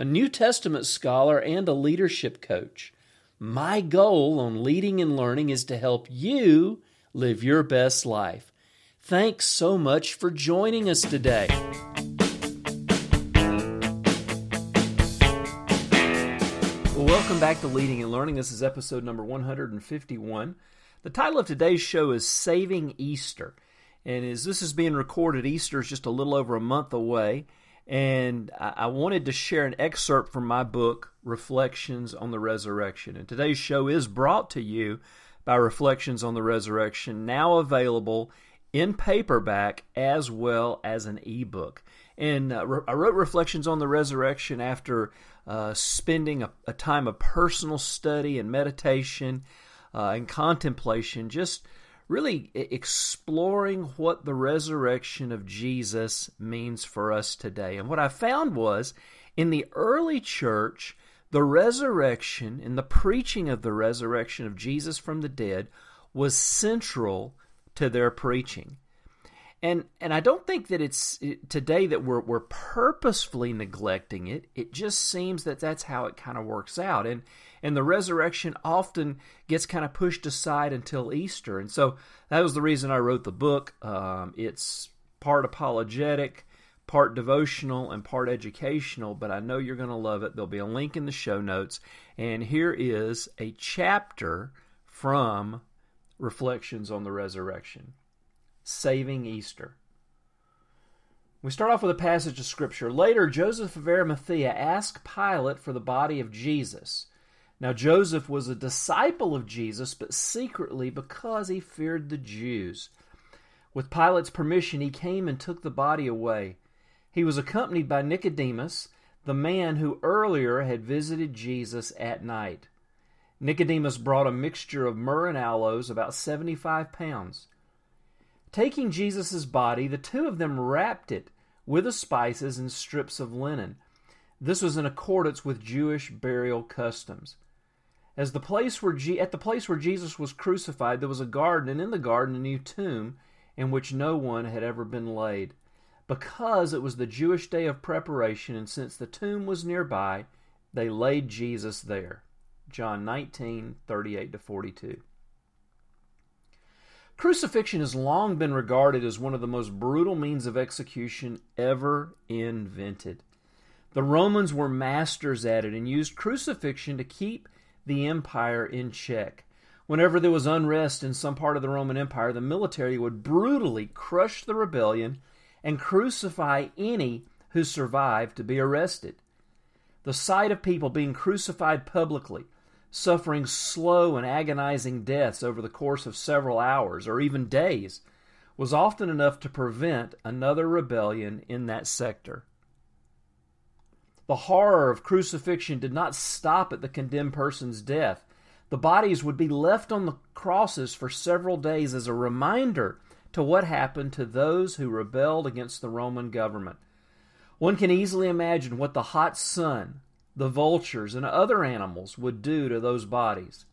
a New Testament scholar, and a leadership coach. My goal on leading and learning is to help you live your best life. Thanks so much for joining us today. Welcome back to Leading and Learning. This is episode number 151. The title of today's show is Saving Easter. And as this is being recorded, Easter is just a little over a month away. And I wanted to share an excerpt from my book, Reflections on the Resurrection. And today's show is brought to you by Reflections on the Resurrection, now available in paperback as well as an ebook. And uh, I wrote Reflections on the Resurrection after uh, spending a, a, time of personal study and meditation uh, and contemplation, just really exploring what the resurrection of Jesus means for us today. And what I found was in the early church, the resurrection and the preaching of the resurrection of Jesus from the dead was central to their preaching and and I don't think that it's today that we're we're purposefully neglecting it. It just seems that that's how it kind of works out, and and the resurrection often gets kind of pushed aside until Easter, and so that was the reason I wrote the book. Um, it's part apologetic, part devotional, and part educational. But I know you're going to love it. There'll be a link in the show notes, and here is a chapter from Reflections on the Resurrection saving Easter. We start off with a passage of Scripture. Later, Joseph of Arimathea asked Pilate for the body of Jesus. Now, Joseph was a disciple of Jesus, but secretly because he feared the Jews. With Pilate's permission, he came and took the body away. He was accompanied by Nicodemus, the man who earlier had visited Jesus at night. Nicodemus brought a mixture of myrrh and aloes, about 75 pounds. Taking Jesus' body, the two of them wrapped it with the spices and strips of linen. This was in accordance with Jewish burial customs. As the place where Je- at the place where Jesus was crucified, there was a garden, and in the garden a new tomb in which no one had ever been laid. Because it was the Jewish day of preparation, and since the tomb was nearby, they laid Jesus there. John 19, 38 to 42. Crucifixion has long been regarded as one of the most brutal means of execution ever invented. The Romans were masters at it and used crucifixion to keep the empire in check. Whenever there was unrest in some part of the Roman Empire, the military would brutally crush the rebellion and crucify any who survived to be arrested. The sight of people being crucified publicly suffering slow and agonizing deaths over the course of several hours or even days, was often enough to prevent another rebellion in that sector. The horror of crucifixion did not stop at the condemned person's death. The bodies would be left on the crosses for several days as a reminder to what happened to those who rebelled against the Roman government. One can easily imagine what the hot sun, the vultures, and other animals would do to those bodies.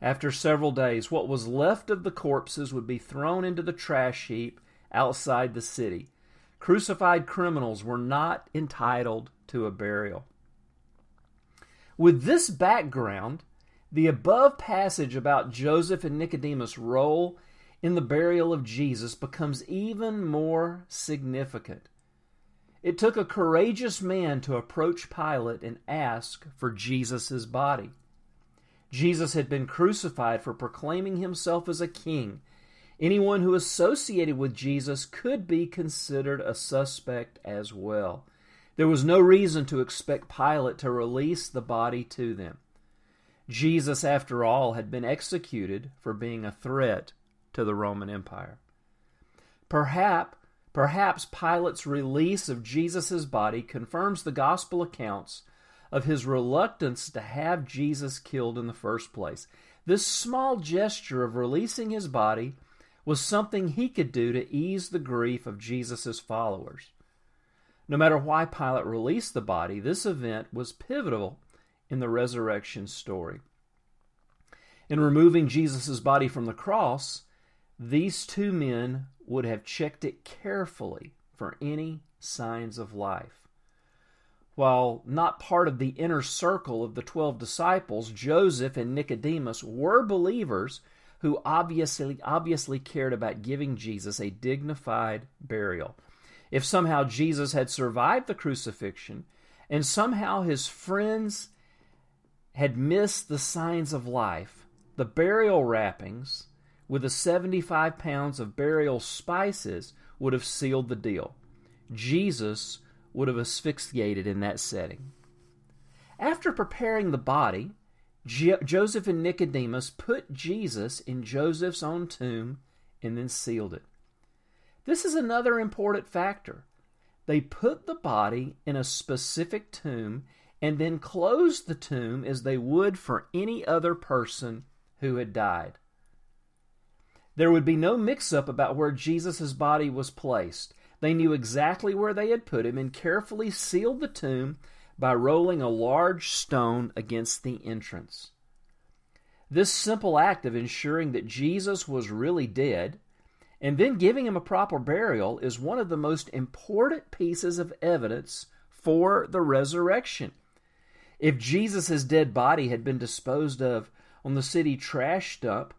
After several days, what was left of the corpses would be thrown into the trash heap outside the city. Crucified criminals were not entitled to a burial. With this background, the above passage about Joseph and Nicodemus' role in the burial of Jesus becomes even more significant. It took a courageous man to approach Pilate and ask for Jesus' body. Jesus had been crucified for proclaiming himself as a king. Anyone who associated with Jesus could be considered a suspect as well. There was no reason to expect Pilate to release the body to them. Jesus, after all, had been executed for being a threat to the Roman Empire. Perhaps Perhaps Pilate's release of Jesus' body confirms the gospel accounts of his reluctance to have Jesus killed in the first place. This small gesture of releasing his body was something he could do to ease the grief of Jesus' followers. No matter why Pilate released the body, this event was pivotal in the resurrection story. In removing Jesus' body from the cross, these two men would have checked it carefully for any signs of life. While not part of the inner circle of the twelve disciples, Joseph and Nicodemus were believers who obviously obviously cared about giving Jesus a dignified burial. If somehow Jesus had survived the crucifixion and somehow his friends had missed the signs of life, the burial wrappings with the 75 pounds of burial spices would have sealed the deal. Jesus would have asphyxiated in that setting. After preparing the body, Joseph and Nicodemus put Jesus in Joseph's own tomb and then sealed it. This is another important factor. They put the body in a specific tomb and then closed the tomb as they would for any other person who had died. There would be no mix up about where Jesus' body was placed. They knew exactly where they had put him and carefully sealed the tomb by rolling a large stone against the entrance. This simple act of ensuring that Jesus was really dead and then giving him a proper burial is one of the most important pieces of evidence for the resurrection. If Jesus' dead body had been disposed of on the city trash dump,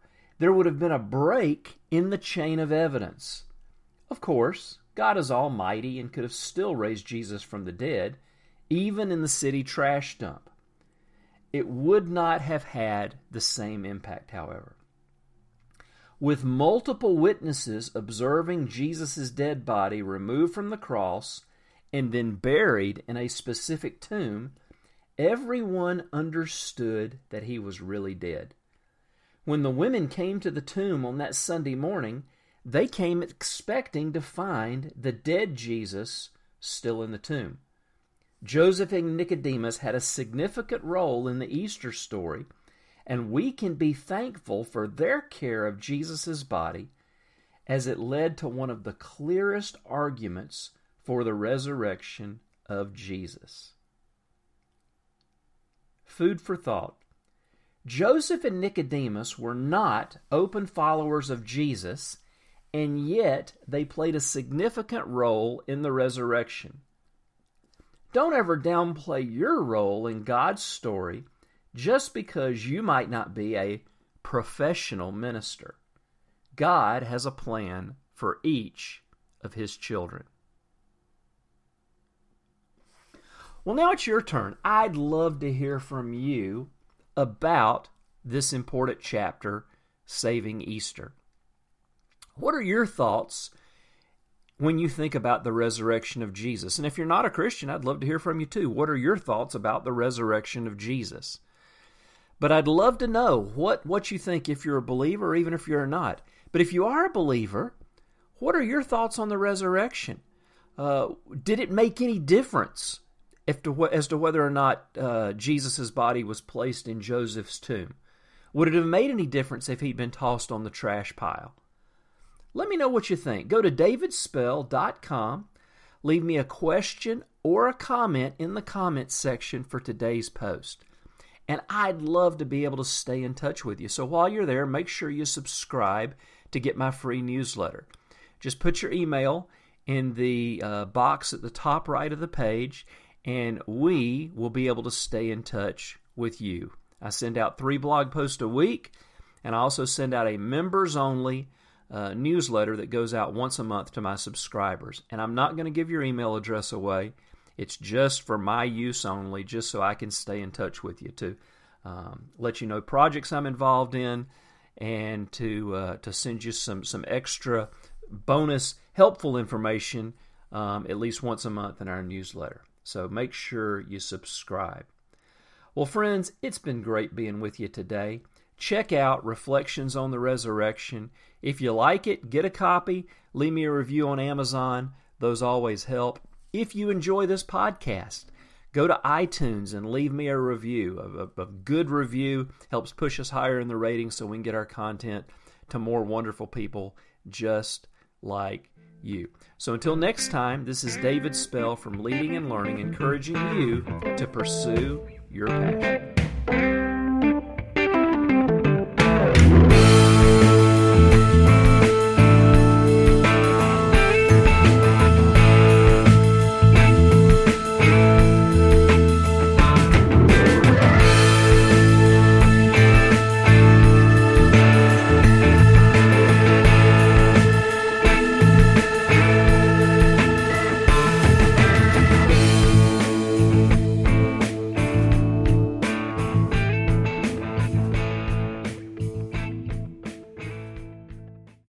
there would have been a break in the chain of evidence. Of course, God is almighty and could have still raised Jesus from the dead, even in the city trash dump. It would not have had the same impact, however. With multiple witnesses observing Jesus' dead body removed from the cross and then buried in a specific tomb, everyone understood that he was really dead. When the women came to the tomb on that Sunday morning, they came expecting to find the dead Jesus still in the tomb. Joseph and Nicodemus had a significant role in the Easter story, and we can be thankful for their care of Jesus' body as it led to one of the clearest arguments for the resurrection of Jesus. Food for thought. Joseph and Nicodemus were not open followers of Jesus, and yet they played a significant role in the resurrection. Don't ever downplay your role in God's story just because you might not be a professional minister. God has a plan for each of his children. Well, now it's your turn. I'd love to hear from you about this important chapter, Saving Easter. What are your thoughts when you think about the resurrection of Jesus. And if you're not a Christian, I'd love to hear from you too. What are your thoughts about the resurrection of Jesus? But I'd love to know what, what you think if you're a believer even if you're not. But if you are a believer, what are your thoughts on the resurrection? Uh, did it make any difference to, as to whether or not uh, Jesus' body was placed in Joseph's tomb? Would it have made any difference if he'd been tossed on the trash pile? Let me know what you think. Go to davidspell.com, leave me a question or a comment in the comments section for today's post. And I'd love to be able to stay in touch with you. So while you're there, make sure you subscribe to get my free newsletter. Just put your email in the uh, box at the top right of the page, and we will be able to stay in touch with you. I send out three blog posts a week, and I also send out a members only uh, newsletter that goes out once a month to my subscribers. And I'm not going to give your email address away. It's just for my use only, just so I can stay in touch with you to um, let you know projects I'm involved in and to uh, to send you some some extra bonus helpful information um, at least once a month in our newsletter. So make sure you subscribe. Well, friends, it's been great being with you today. Check out Reflections on the Resurrection. If you like it, get a copy, leave me a review on Amazon. Those always help. If you enjoy this podcast, Go to iTunes and leave me a review. A, a, a good review helps push us higher in the ratings so we can get our content to more wonderful people just like you. So until next time, this is David Spell from Leading and Learning, encouraging you to pursue your passion.